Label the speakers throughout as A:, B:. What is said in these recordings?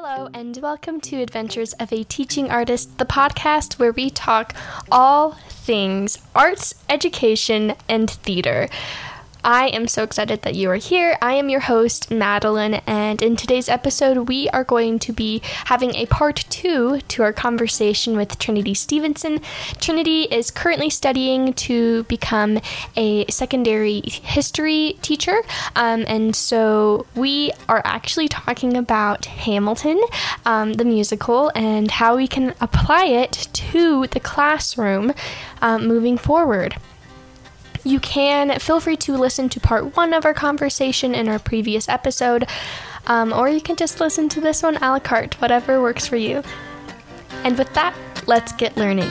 A: Hello, and welcome to Adventures of a Teaching Artist, the podcast where we talk all things arts, education, and theater. I am so excited that you are here. I am your host, Madeline, and in today's episode, we are going to be having a part two to our conversation with Trinity Stevenson. Trinity is currently studying to become a secondary history teacher, um, and so we are actually talking about Hamilton, um, the musical, and how we can apply it to the classroom um, moving forward. You can feel free to listen to part one of our conversation in our previous episode, um, or you can just listen to this one a la carte, whatever works for you. And with that, let's get learning.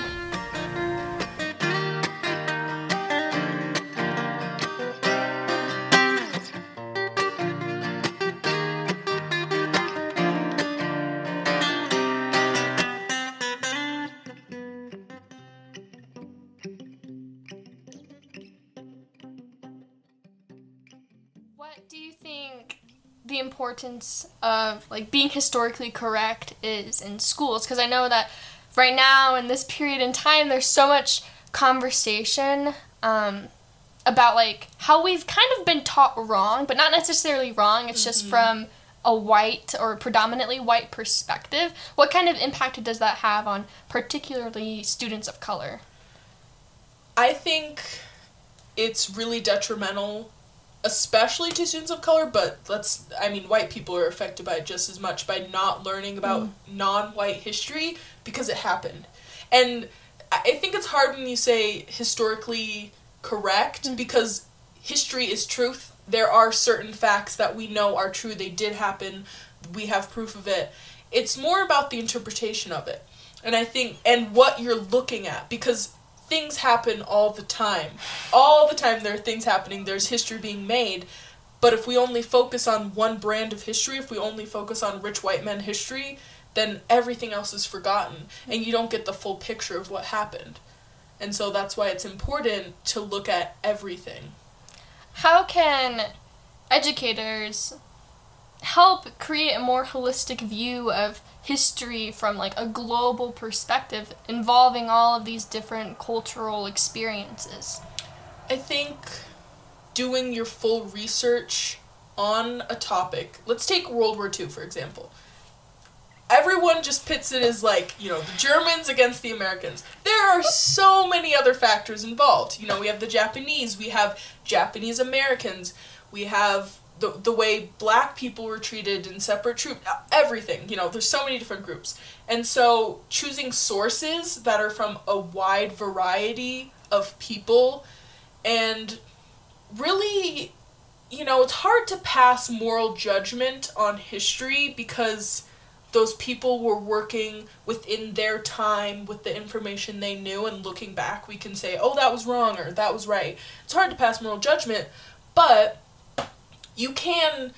A: Importance of like being historically correct is in schools? Because I know that right now in this period in time, there's so much conversation um, about like how we've kind of been taught wrong, but not necessarily wrong. It's just from a white or predominantly white perspective. What kind of impact does that have on particularly students of color?
B: I think it's really detrimental, especially to students of color, but let's, I mean, white people are affected by it just as much by not learning about mm. non white history because it happened. And I I think it's hard when you say historically correct mm. because history is truth. There are certain facts that we know are true, they did happen, we have proof of it. It's more about the interpretation of it. And I think, and what you're looking at, because things happen all the time. All the time there are things happening, there's history being made. But if we only focus on one brand of history, if we only focus on rich white men history, then everything else is forgotten and you don't get the full picture of what happened. And so that's why it's important to look at everything.
A: How can educators help create a more holistic view of history from like a global perspective involving all of these different cultural experiences?
B: I think doing your full research on a topic. Let's take World War II for example. Everyone just pits it as like, you know, the Germans against the Americans. There are so many other factors involved. You know, we have the Japanese, we have Japanese Americans, we have the, the way black people were treated in separate troop everything you know there's so many different groups. And so choosing sources that are from a wide variety of people and really you know it's hard to pass moral judgment on history because those people were working within their time with the information they knew. And looking back we can say oh that was wrong or that was right. It's hard to pass moral judgment but you can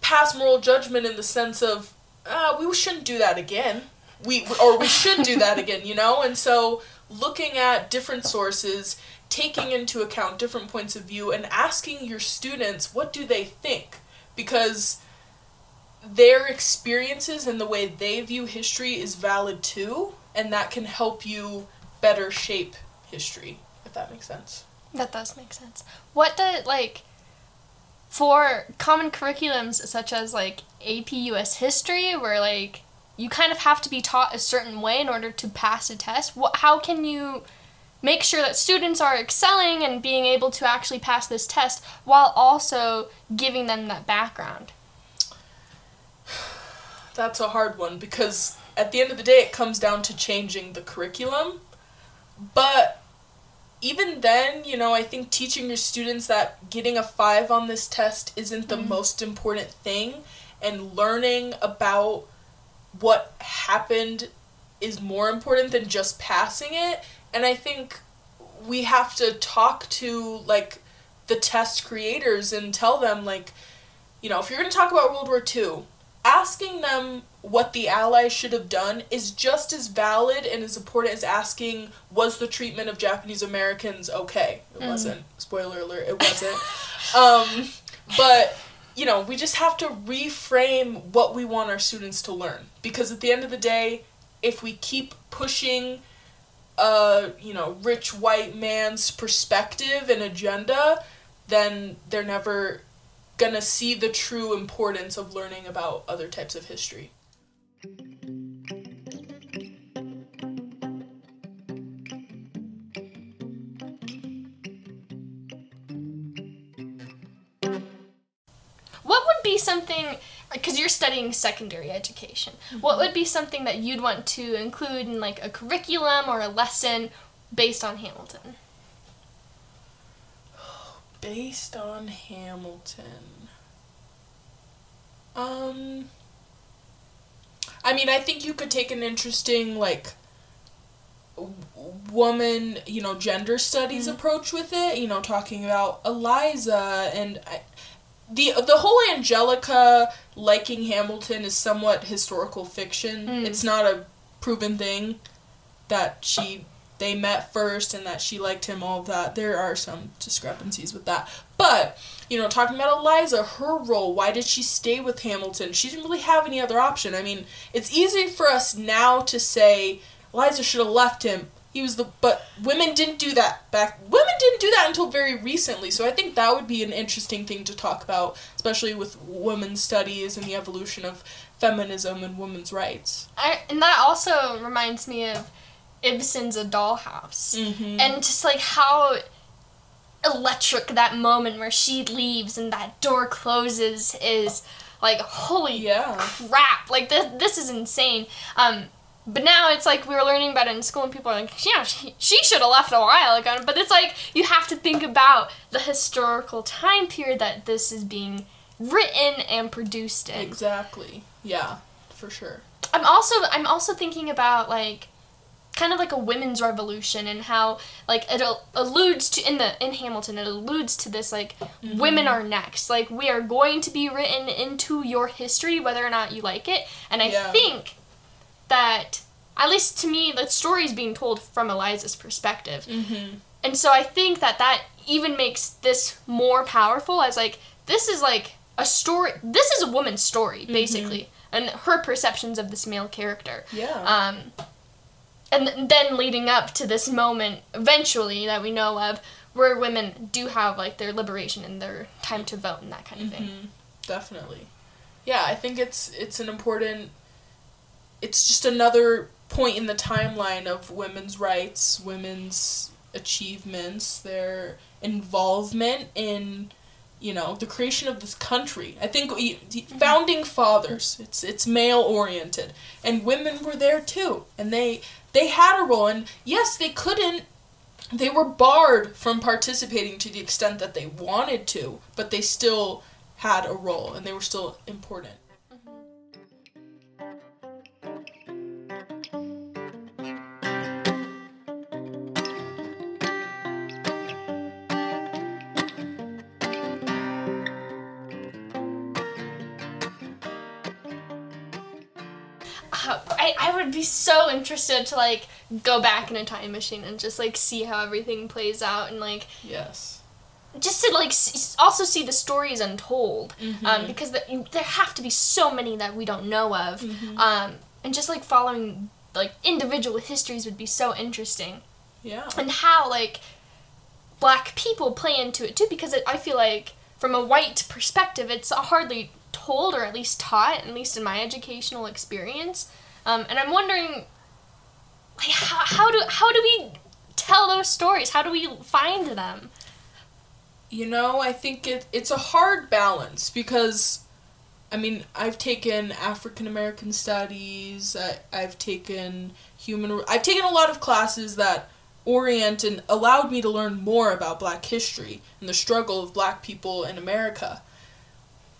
B: pass moral judgment in the sense of uh, we shouldn't do that again. We or we should do that again you know? And so looking at different sources taking into account different points of view and asking your students what do they think? Because their experiences and the way they view history is valid too and that can help you better shape history if that makes sense.
A: That does make sense. What does like for common curriculums such as like AP US history where like you kind of have to be taught a certain way in order to pass a test. What how can you make sure that students are excelling and being able to actually pass this test while also giving them that background?
B: That's a hard one because at the end of the day, it comes down to changing the curriculum. But even then, you know, I think teaching your students that getting a five on this test isn't the mm-hmm. most important thing and learning about what happened is more important than just passing it. And I think we have to talk to like the test creators and tell them like you know, if you're going to talk about World War II, asking them what the Allies should have done is just as valid and as important as asking, was the treatment of Japanese Americans okay? It wasn't. Spoiler alert, it wasn't. um, but, you know, we just have to reframe what we want our students to learn. Because at the end of the day, if we keep pushing a, you know, rich white man's perspective and agenda, then they're never gonna see the true importance of learning about other types of history.
A: What would be something because you're studying secondary education. What mm-hmm. would be something that you'd want to include in like a curriculum or a lesson based on Hamilton?
B: Based on Hamilton. Um I mean, I think you could take an interesting like woman, you know, gender studies approach with it, you know, talking about Eliza and I, the the whole Angelica liking Hamilton is somewhat historical fiction.
A: Mm.
B: It's not a proven thing that she they met first and that she liked him all of that. There are some discrepancies with that. But, you know, talking about Eliza, her role, why did she stay with Hamilton? She didn't really have any other option. I mean, it's easy for us now to say Eliza should have left him. He was the but women didn't do that back women didn't do that until very recently. So I think that would be an interesting thing to talk about, especially with women's studies and the evolution of feminism and women's rights.
A: I, and that also reminds me of Ibsen's A Dollhouse.
B: Mm-hmm.
A: And just like how electric that moment where she leaves and that door closes is like holy
B: Yeah.
A: crap like this this is insane um but now it's like we were learning about it in school and people are like yeah she, she should have left a while ago but it's like you have to think about the historical time period that this is being written and produced in
B: Exactly. Yeah, for sure.
A: I'm also I'm also thinking about like kind of like a women's revolution and how like it alludes to in the in Hamilton it alludes to this like women are next like we are going to be written into your history whether or not you like it and I
B: Yeah.
A: think that at least to me the story is being told from Eliza's perspective
B: Mm-hmm.
A: and so I think that that even makes this more powerful as like this is like a story this is a woman's story basically and her perceptions of this male character
B: Yeah.
A: um, and then leading up to this moment eventually that we know of where women do have like their liberation and their time to vote and that kind of thing
B: Mhm. Definitely. Yeah, I think it's it's an important it's just another point in the timeline of women's rights, women's achievements, their involvement in you know the creation of this country. I think we, founding fathers. It's it's male oriented, and women were there too, and they they had a role. And yes, they couldn't. They were barred from participating to the extent that they wanted to, but they still had a role, and they were still important.
A: Would be so interested to like go back in a time machine and just like see how everything plays out and like
B: Yes.
A: just to like s- also see the stories untold
B: Mm-hmm.
A: um, because the, there have to be so many that we don't know of
B: Mm-hmm.
A: um, and just like following like individual histories would be so interesting
B: Yeah.
A: and how like black people play into it too because it, i feel like from a white perspective it's hardly told or at least taught at least in my educational experience um, and i'm wondering like how, how do how do we tell those stories how do we find them
B: You know, I think it it's a hard balance because I mean, I've taken African American studies, I, I've taken human I've taken a lot of classes that orient and allowed me to learn more about black history and the struggle of black people in America.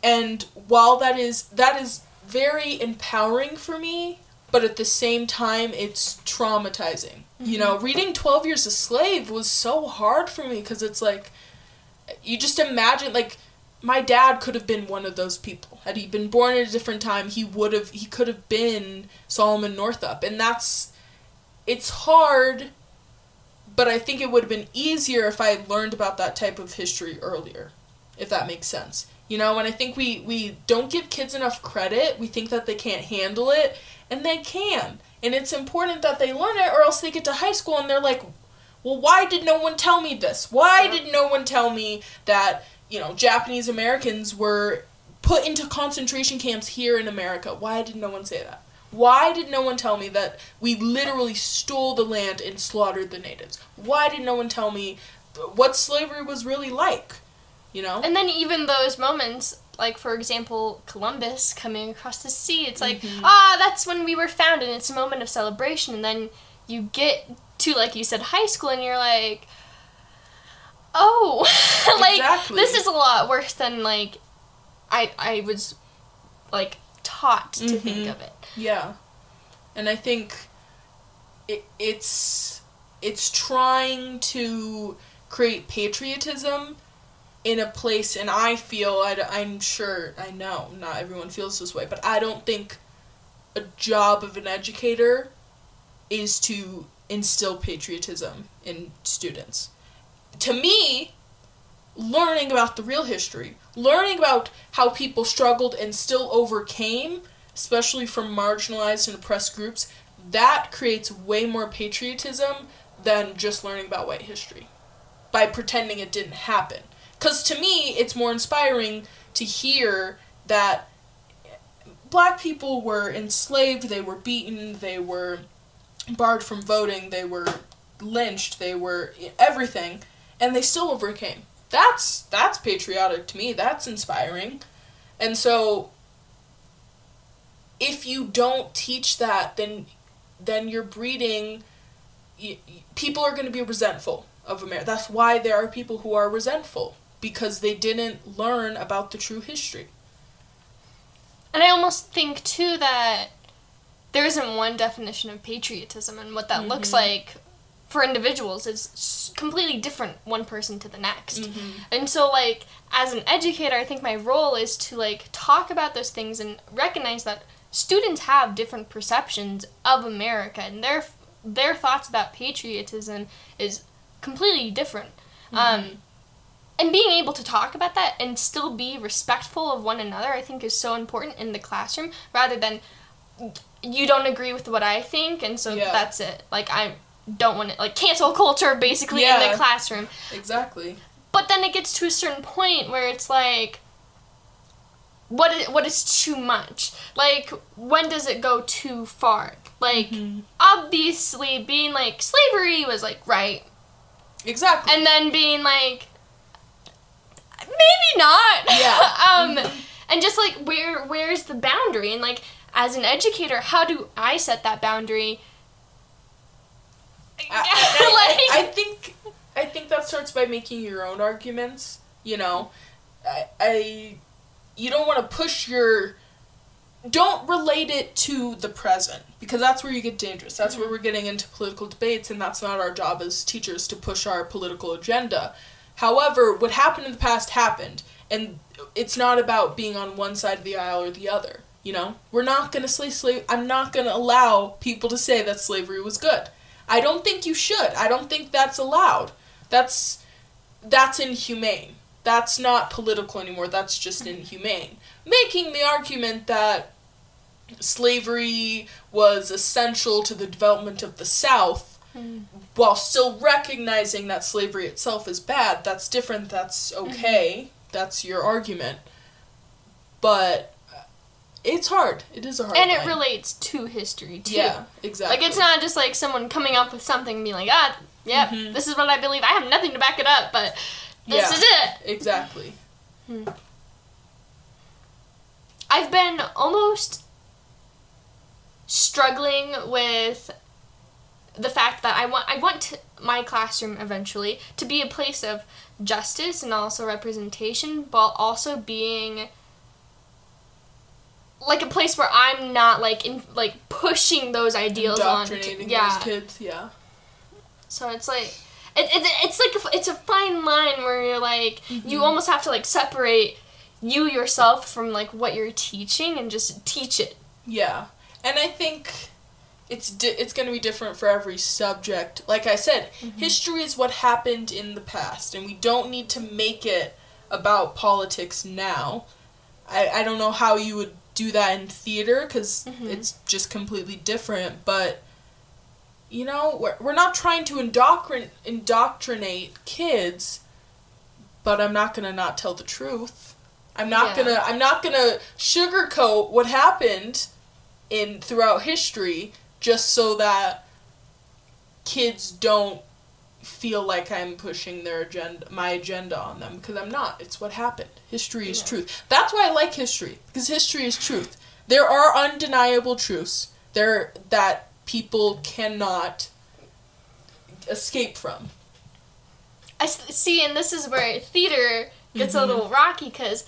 B: And while that is that is very empowering for me, but at the same time it's traumatizing. You know, mm-hmm. reading 12 Years a Slave was so hard for me because it's like you just imagine like my dad could have been one of those people. Had he been born at a different time he would have he could have been solomon northup. And that's it's hard but i think it would have been easier if i had learned about that type of history earlier if that makes sense. You know, and I think we we don't give kids enough credit. We think that they can't handle it, and they can. And it's important that they learn it or else they get to high school and they're like, "Well, why did no one tell me this? Why did no one tell me that, you know, Japanese Americans were put into concentration camps here in America? Why did no one say that?" Why did no one tell me that we literally stole the land and slaughtered the natives? Why did no one tell me what slavery was really like? You know?
A: And then even those moments, like for example, Columbus coming across the sea, it's like,
B: Mhm.
A: ah, that's when we were founded. It's a moment of celebration, and then you get to like you said, high school, and you're like, oh, like
B: Exactly.
A: this is a lot worse than like I I was like taught to think
B: Mhm.
A: of it.
B: Yeah. And I think it, it's it's trying to create patriotism in a place and I feel I, am sure I know not everyone feels this way but I don't think a job of an educator is to instill patriotism in students. To me, learning about the real history, learning about how people struggled and still overcame, especially from marginalized and oppressed groups, that creates way more patriotism than just learning about white history by pretending it didn't happen. Because to me, it's more inspiring to hear that black people were enslaved, they were beaten, they were barred from voting, they were lynched, they were everything, and they still overcame. That's that's patriotic to me. That's inspiring. And so if you don't teach that, then then you're breeding people are going to be resentful of America. That's why there are people who are resentful because they didn't learn about the true history.
A: And I almost think too that there isn't one definition of patriotism, and what that looks
B: Mhm.
A: like for individuals is completely different one person to the next.
B: Mhm.
A: And so, like, as an educator, I think my role is to like talk about those things and recognize that students have different perceptions of America, and their their thoughts about patriotism is completely different. Um, and being able to talk about that and still be respectful of one another, I think, is so important in the classroom rather than you don't agree with what I think, and so
B: Yeah.
A: that's it. Like, I don't want to, like, cancel culture basically in the classroom.
B: Exactly.
A: But then it gets to a certain point where it's like, what is, what is too much? Like, when does it go too far? Like,
B: Mhm.
A: obviously, being like, slavery was like, right.
B: Exactly.
A: And then being like, maybe not.
B: Yeah.
A: um, and just like, where where's the boundary? And like, as an educator, how do I set that boundary?
B: I, I- I- I think I think that starts by making your own arguments. You know, I, I you don't want to push your don't relate it to the present because that's where you get dangerous. That's where we're getting into political debates, and that's not our job as teachers to push our political agenda. However, what happened in the past happened, and it's not about being on one side of the aisle or the other. You know, we're not gonna slay slave. I'm not gonna allow people to say that slavery was good. I don't think you should. I don't think that's allowed. That's that's inhumane. That's not political anymore. That's just inhumane. Making the argument that slavery was essential to the development of the South hmm. While still recognizing that slavery itself is bad, that's different. That's okay. That's your argument. But it's hard. It is a hard
A: and it relates to history too.
B: Yeah, exactly.
A: Like it's not just like someone coming up with something and being like, ah, yep,
B: Mhm.
A: this is what I believe. I have nothing to back it up, but this
B: Yeah.
A: is it.
B: Exactly.
A: I've been almost struggling with the fact that I want I want to, my classroom eventually to be a place of justice and also representation, while also being like a place where I'm not like in like pushing those ideals on.
B: Indoctrinating
A: yeah.
B: those kids. Yeah.
A: So it's like it, it, it's like a, it's a fine line where you're like you mm-hmm. almost have to like separate you yourself from like what you're teaching and just teach it.
B: Yeah, and I think it's di- it's going to be different for every subject. Like I said, history is what happened in the past, and we don't need to make it about politics now. I, I don't know how you would do that in theater because
A: Mhm.
B: it's just completely different, but you know, we're, we're not trying to indoctrin- indoctrinate kids, but I'm not gonna not tell the truth. I'm not
A: Yeah.
B: gonna I'm not gonna sugarcoat what happened in throughout history just so that kids don't feel like I'm pushing their agenda my agenda on them because I'm not. It's what happened. History is
A: Yeah.
B: truth. That's why I like history because history is truth. There are undeniable truths there that people cannot escape from.
A: I see, and this is where theater gets a
B: Mhm.
A: little rocky because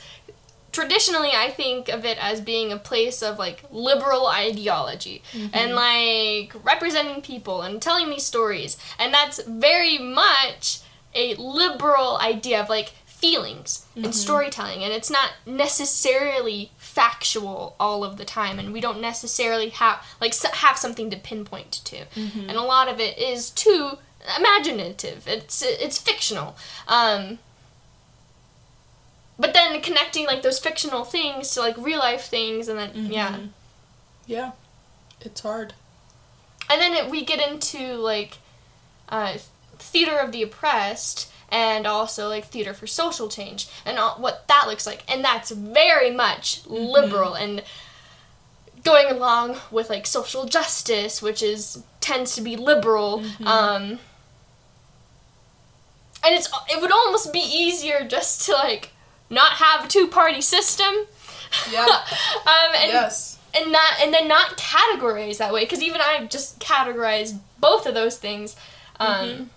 A: traditionally I think of it as being a place of like liberal ideology mm-hmm. and like representing people and telling these stories, and that's very much a liberal idea of like feelings and mm-hmm. storytelling, and it's not necessarily factual all of the time, and we don't necessarily have like s- have something to pinpoint to, mm-hmm. and a lot of it is too imaginative. It's it's fictional. Um, but then connecting like those fictional things to like real life things, and then yeah,
B: Mhm. Yeah. It's hard.
A: and then it, we get into like uh, theater of the oppressed and also like theater for social change and all, what that looks like and that's very much liberal and going along with like social justice which is tends to be liberal um and it's it would almost be easier just to like not have a two party system
B: Yeah.
A: um and
B: yes.
A: and not and then not categorize that way because even I just categorized both of those things. Um,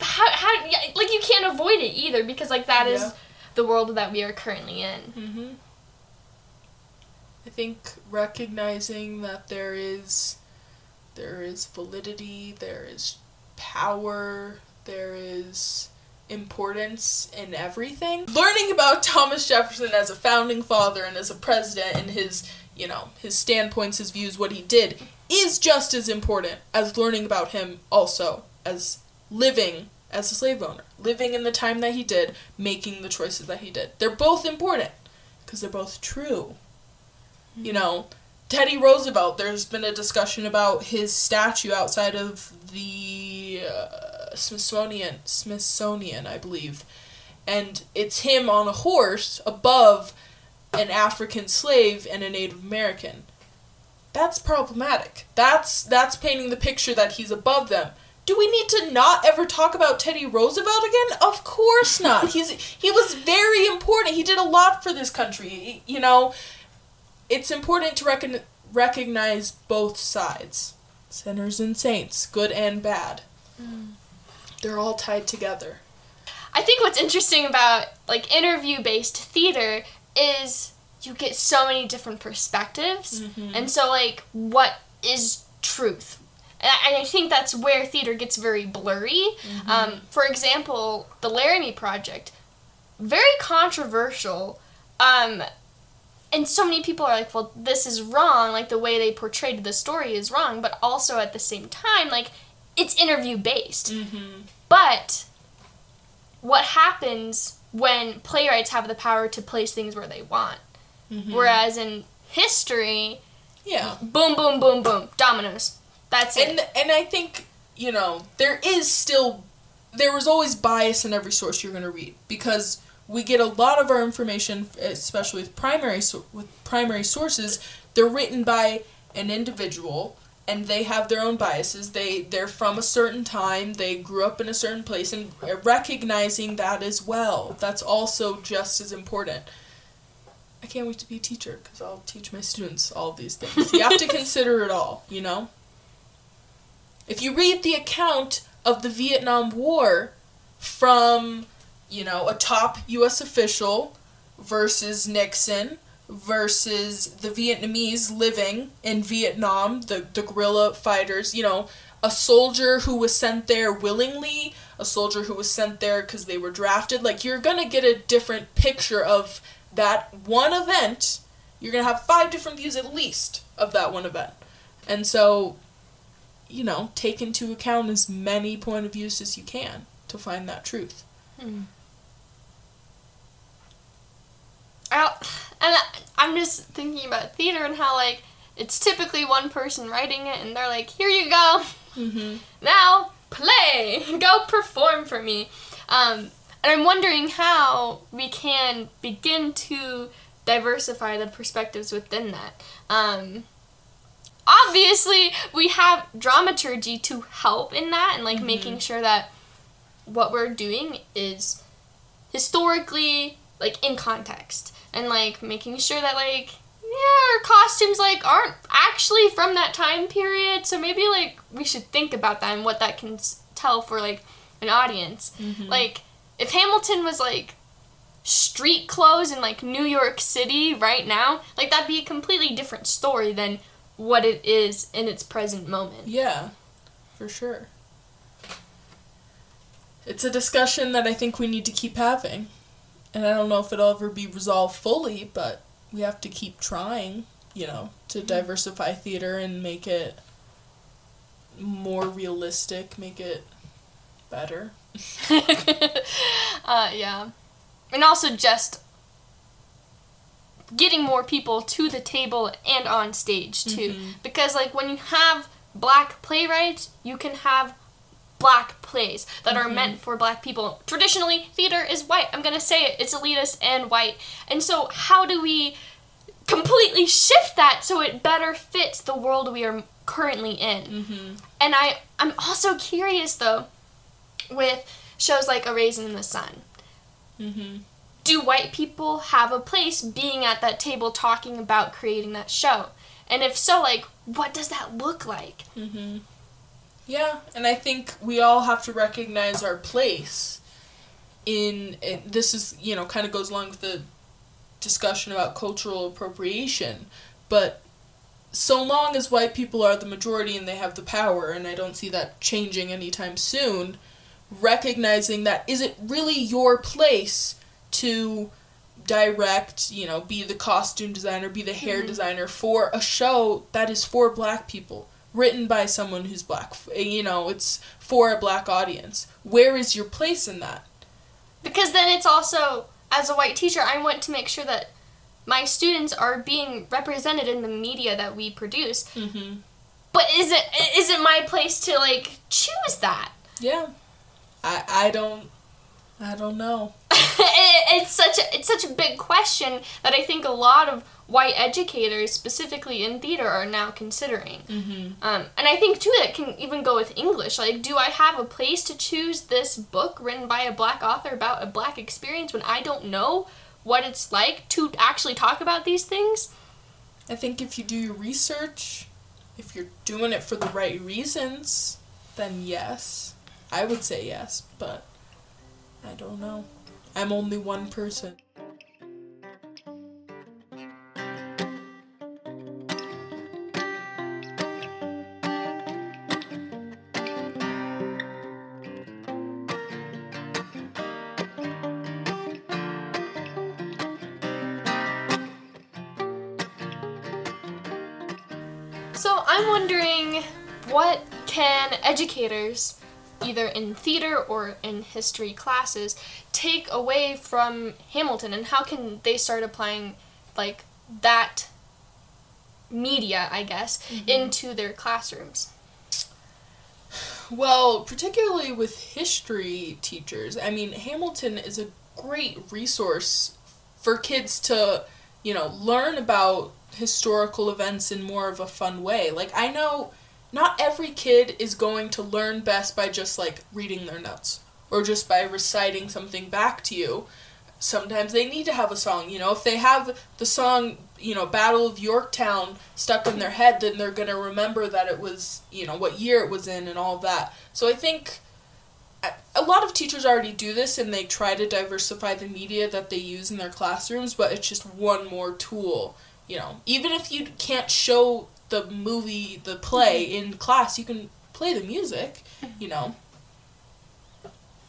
A: How how yeah, like you can't avoid it either because like that is
B: Yeah.
A: the world that we are currently in.
B: Mm-hmm. I think recognizing that there is there is validity, there is power, there is importance in everything. Learning about Thomas Jefferson as a founding father and as a president and his, you know, his standpoints, his views, what he did is just as important as learning about him also as living as a slave owner, living in the time that he did, making the choices that he did. They're both important because they're both true. You know, Teddy Roosevelt, there's been a discussion about his statue outside of the uh, Smithsonian, Smithsonian, I believe. And it's him on a horse above an African slave and a Native American. That's problematic. That's that's painting the picture that he's above them. Do we need to not ever talk about Teddy Roosevelt again? Of course not. He's he was very important. He did a lot for this country. You know, it's important to recon- recognize both sides. Sinners and saints, good and bad. Mm. They're all tied together.
A: I think what's interesting about like interview based theater is you get so many different perspectives, and so like what is truth. And I, think that's where theater gets very blurry. Um, for example, the Laramie Project, very controversial. Um, and so many people are like, well, this is wrong. Like the way they portrayed the story is wrong. But also at the same time, like it's interview based.
B: Mm-hmm.
A: But what happens when playwrights have the power to place things where they want?
B: Mm-hmm.
A: Whereas in history,
B: Yeah.
A: boom, boom, boom, boom, dominoes. That's it.
B: And and I think, you know, there is still there was always bias in every source you're going to read because we get a lot of our information especially with primary with primary sources, they're written by an individual and they have their own biases. They they're from a certain time, they grew up in a certain place and recognizing that as well. That's also just as important. I can't wait to be a teacher because I'll teach my students all these things. You have to consider it all, you know? If you read the account of the Vietnam War from, you know, a top US official versus Nixon versus the Vietnamese living in Vietnam, the, the guerrilla fighters, you know, a soldier who was sent there willingly, a soldier who was sent there because they were drafted, like you're going to get a different picture of that one event. You're going to have five different views at least of that one event. And so you know, take into account as many point of views as you can to find that truth.
A: Hmm. I, and I'm just thinking about theater and how like it's typically one person writing it and they're like, here you go.
B: Mm-hmm.
A: Now play, go perform for me. Um, and I'm wondering how we can begin to diversify the perspectives within that. Um, obviously, we have dramaturgy to help in that and like making sure that what we're doing is historically like in context. And like making sure that like yeah our costumes like aren't actually from that time period. So maybe like we should think about that and what that can s- tell for like an audience. Mm-hmm. Like if hamilton was like street clothes in like new york city right now like that'd be a completely different story than what it is in its present moment.
B: Yeah, for sure. It's a discussion that I think we need to keep having. And I don't know if it'll ever be resolved fully, but we have to keep trying, you know, to diversify theater and make it more realistic, make it better.
A: uh, yeah. And also just getting more people to the table and on stage too. Because like when you have black playwrights, you can have black plays that are meant for black people. Traditionally, theater is white. I'm going to say it. It's elitist and white. And so how do we completely shift that so it better fits the world we are currently in?
B: Mm-hmm.
A: And I I'm also curious though with shows like A Raisin in the Sun.
B: Mm-hmm.
A: Do white people have a place being at that table talking about creating that show? And if so, like what does that look like?
B: Mm-hmm. Yeah, and I think we all have to recognize our place in, in this is, you know, kind of goes along with the discussion about cultural appropriation, but so long as white people are the majority and they have the power, and I don't see that changing anytime soon, recognizing that is it really your place to direct, you know, be the costume designer, be the hair mm-hmm. designer for a show that is for black people, written by someone who's black. You know, it's for a black audience. Where is your place in that?
A: Because then it's also as a white teacher, I want to make sure that my students are being represented in the media that we produce.
B: Mm-hmm.
A: But is it is it my place to like choose that?
B: Yeah. I I don't I don't know.
A: it, it's such a it's such a big question that I think a lot of white educators, specifically in theater, are now considering.
B: Mm-hmm.
A: Um, and I think too that can even go with English. Like, do I have a place to choose this book written by a black author about a black experience when I don't know what it's like to actually talk about these things?
B: I think if you do your research, if you're doing it for the right reasons, then yes. I would say yes, but I don't know. I'm only one person.
A: Educators either in theater or in history classes take away from Hamilton and how can they start applying like that media, I guess, mm-hmm. into their classrooms?
B: Well, particularly with history teachers, I mean, Hamilton is a great resource for kids to, you know, learn about historical events in more of a fun way. Like, I know not every kid is going to learn best by just, like, reading their notes or just by reciting something back to you. Sometimes they need to have a song, you know, if they have the song, you know, Battle of Yorktown stuck in their head, then they're going to remember that it was, you know, what year it was in and all that. So I think a- lot of teachers already do this and they try to diversify the media that they use in their classrooms, but it's just one more tool, you know. Even if you can't show the movie, the play mm-hmm. in class, you can play the music, you mm-hmm. know.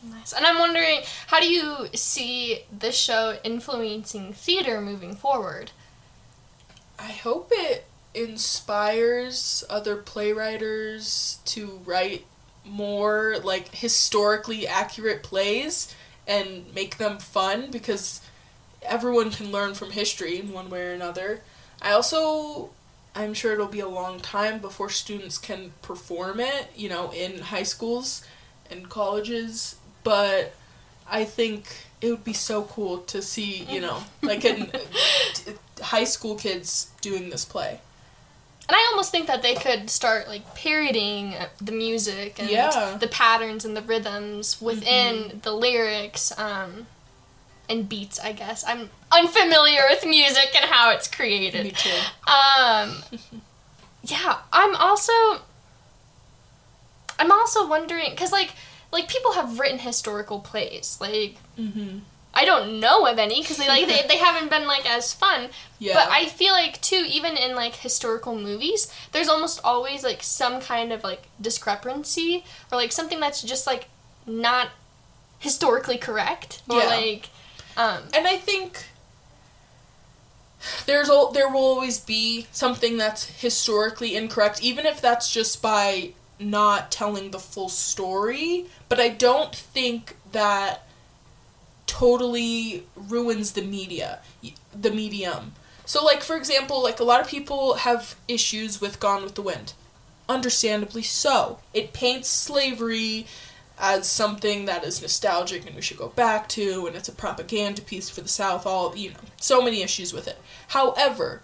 A: Nice. And I'm wondering, how do you see this show influencing theater moving forward?
B: I hope it inspires other playwriters to write more like historically accurate plays and make them fun because everyone can learn from history in one way or another. I also I'm sure it'll be a long time before students can perform it, you know, in high schools and colleges, but I think it would be so cool to see, you know, like in high school kids doing this play.
A: And I almost think that they could start like parodying the music and
B: Yeah.
A: the patterns and the rhythms within
B: Mm-hmm.
A: the lyrics um, and beats. I guess I'm unfamiliar with music and how it's created.
B: Me too.
A: Um, yeah, I'm also, I'm also wondering because like like people have written historical plays. Like
B: Mm-hmm.
A: I don't know of any because they like they, they haven't been like as fun.
B: Yeah.
A: But I feel like too, even in like historical movies, there's almost always like some kind of like discrepancy or like something that's just like not historically correct or
B: Yeah.
A: like um
B: and I think there's al- there will always be something that's historically incorrect, even if that's just by not telling the full story. But I don't think that totally ruins the media, the medium. So, like for example, like a lot of people have issues with Gone with the Wind, understandably so. It paints slavery as something that is nostalgic and we should go back to, and it's a propaganda piece for the South, all, you know, so many issues with it. However,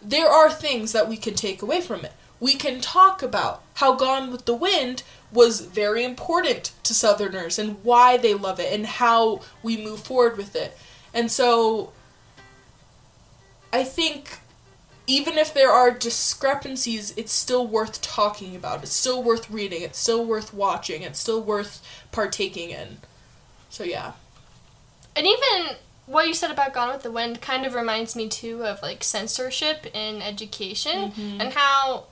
B: there are things that we can take away from it. We can talk about how Gone with the Wind was very important to Southerners and why they love it and how we move forward with it. And so I think even if there are discrepancies, it's still worth talking about. It's still worth reading. It's still worth watching. It's still worth partaking in. So yeah.
A: and even what you said about Gone with the Wind kind of reminds me too of like censorship in education
B: Mhm.
A: and how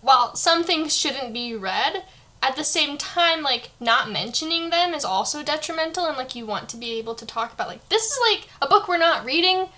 A: while some things shouldn't be read at the same time like not mentioning them is also detrimental and like you want to be able to talk about like this is like a book we're not reading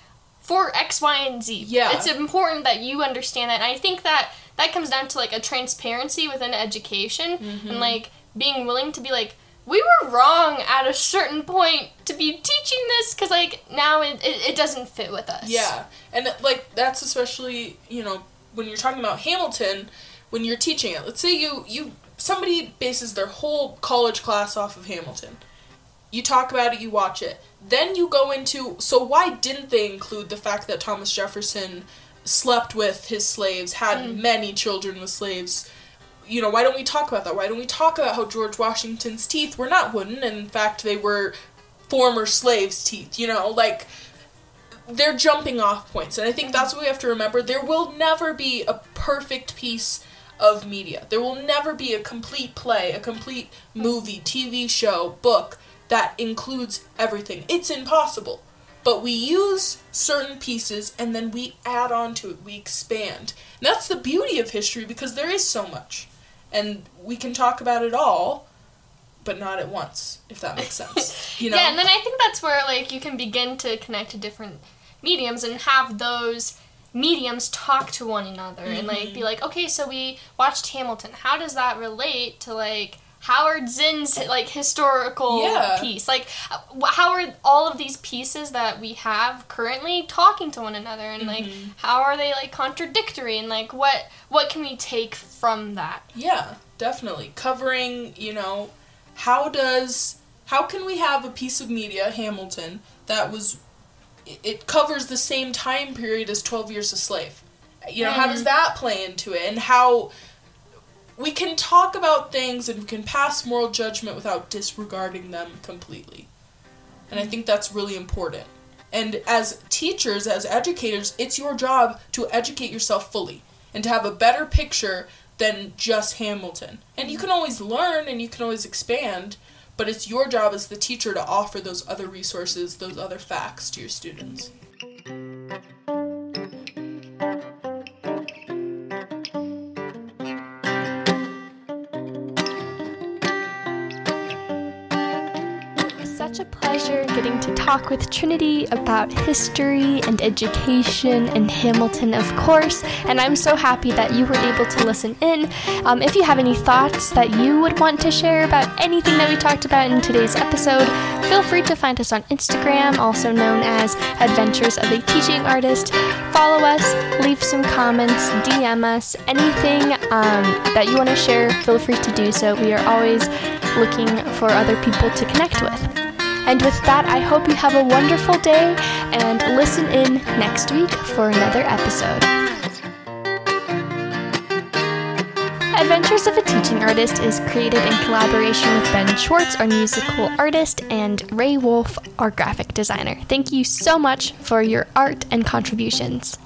A: for X, Y, and Z.
B: Yeah.
A: It's important that you understand that. And I think that that comes down to like a transparency within education
B: Mm-hmm.
A: and like being willing to be like, we were wrong at a certain point to be teaching this because like now it, it, it doesn't fit with us.
B: Yeah, and like that's especially you know when you're talking about Hamilton, when you're teaching it. Let's say you you somebody bases their whole college class off of Hamilton. You talk about it, you watch it. Then you go into so why didn't they include the fact that Thomas Jefferson slept with his slaves, had hmm. many children with slaves? You know, why don't we talk about that? Why don't we talk about how George Washington's teeth were not wooden and in fact they were former slaves' teeth, you know, like they're jumping off points and i think that's what we have to remember there will never be a perfect piece of media there will never be a complete play a complete movie tv show book that includes everything. It's impossible. But we use certain pieces and then we add on to it. We expand. And that's the beauty of history because there is so much. And we can talk about it all but not at once if that makes sense. You know?
A: Yeah, and then I think that's where like you can begin to connect to different mediums and have those mediums talk to one another and like
B: Mm-hmm.
A: be like, okay, so we watched Hamilton. How does that relate to like Howard Zinn's like historical
B: Yeah.
A: piece? Like, how are all of these pieces that we have currently talking to one another, and like
B: Mm-hmm.
A: how are they like contradictory, and like what what can we take from that?
B: Yeah, definitely. Covering, you know, how does how can we have a piece of media, Hamilton, that was it- covers the same time period as 12 Years a Slave. You know, how does that play into it and how we can talk about things and we can pass moral judgment without disregarding them completely. And I think that's really important. And as teachers, as educators, it's your job to educate yourself fully and to have a better picture than just Hamilton. And you can always learn and you can always expand, but it's your job as the teacher to offer those other resources, those other facts to your students.
A: To talk with Trinity about history and education and Hamilton, of course. And I'm so happy that you were able to listen in. Um, if you have any thoughts that you would want to share about anything that we talked about in today's episode, feel free to find us on Instagram, also known as Adventures of a Teaching Artist. Follow us, leave some comments, DM us, anything um, that you want to share, feel free to do so. We are always looking for other people to connect with. And with that, I hope you have a wonderful day and listen in next week for another episode. Adventures of a Teaching Artist is created in collaboration with Ben Schwartz, our musical artist, and Ray Wolf, our graphic designer. Thank you so much for your art and contributions.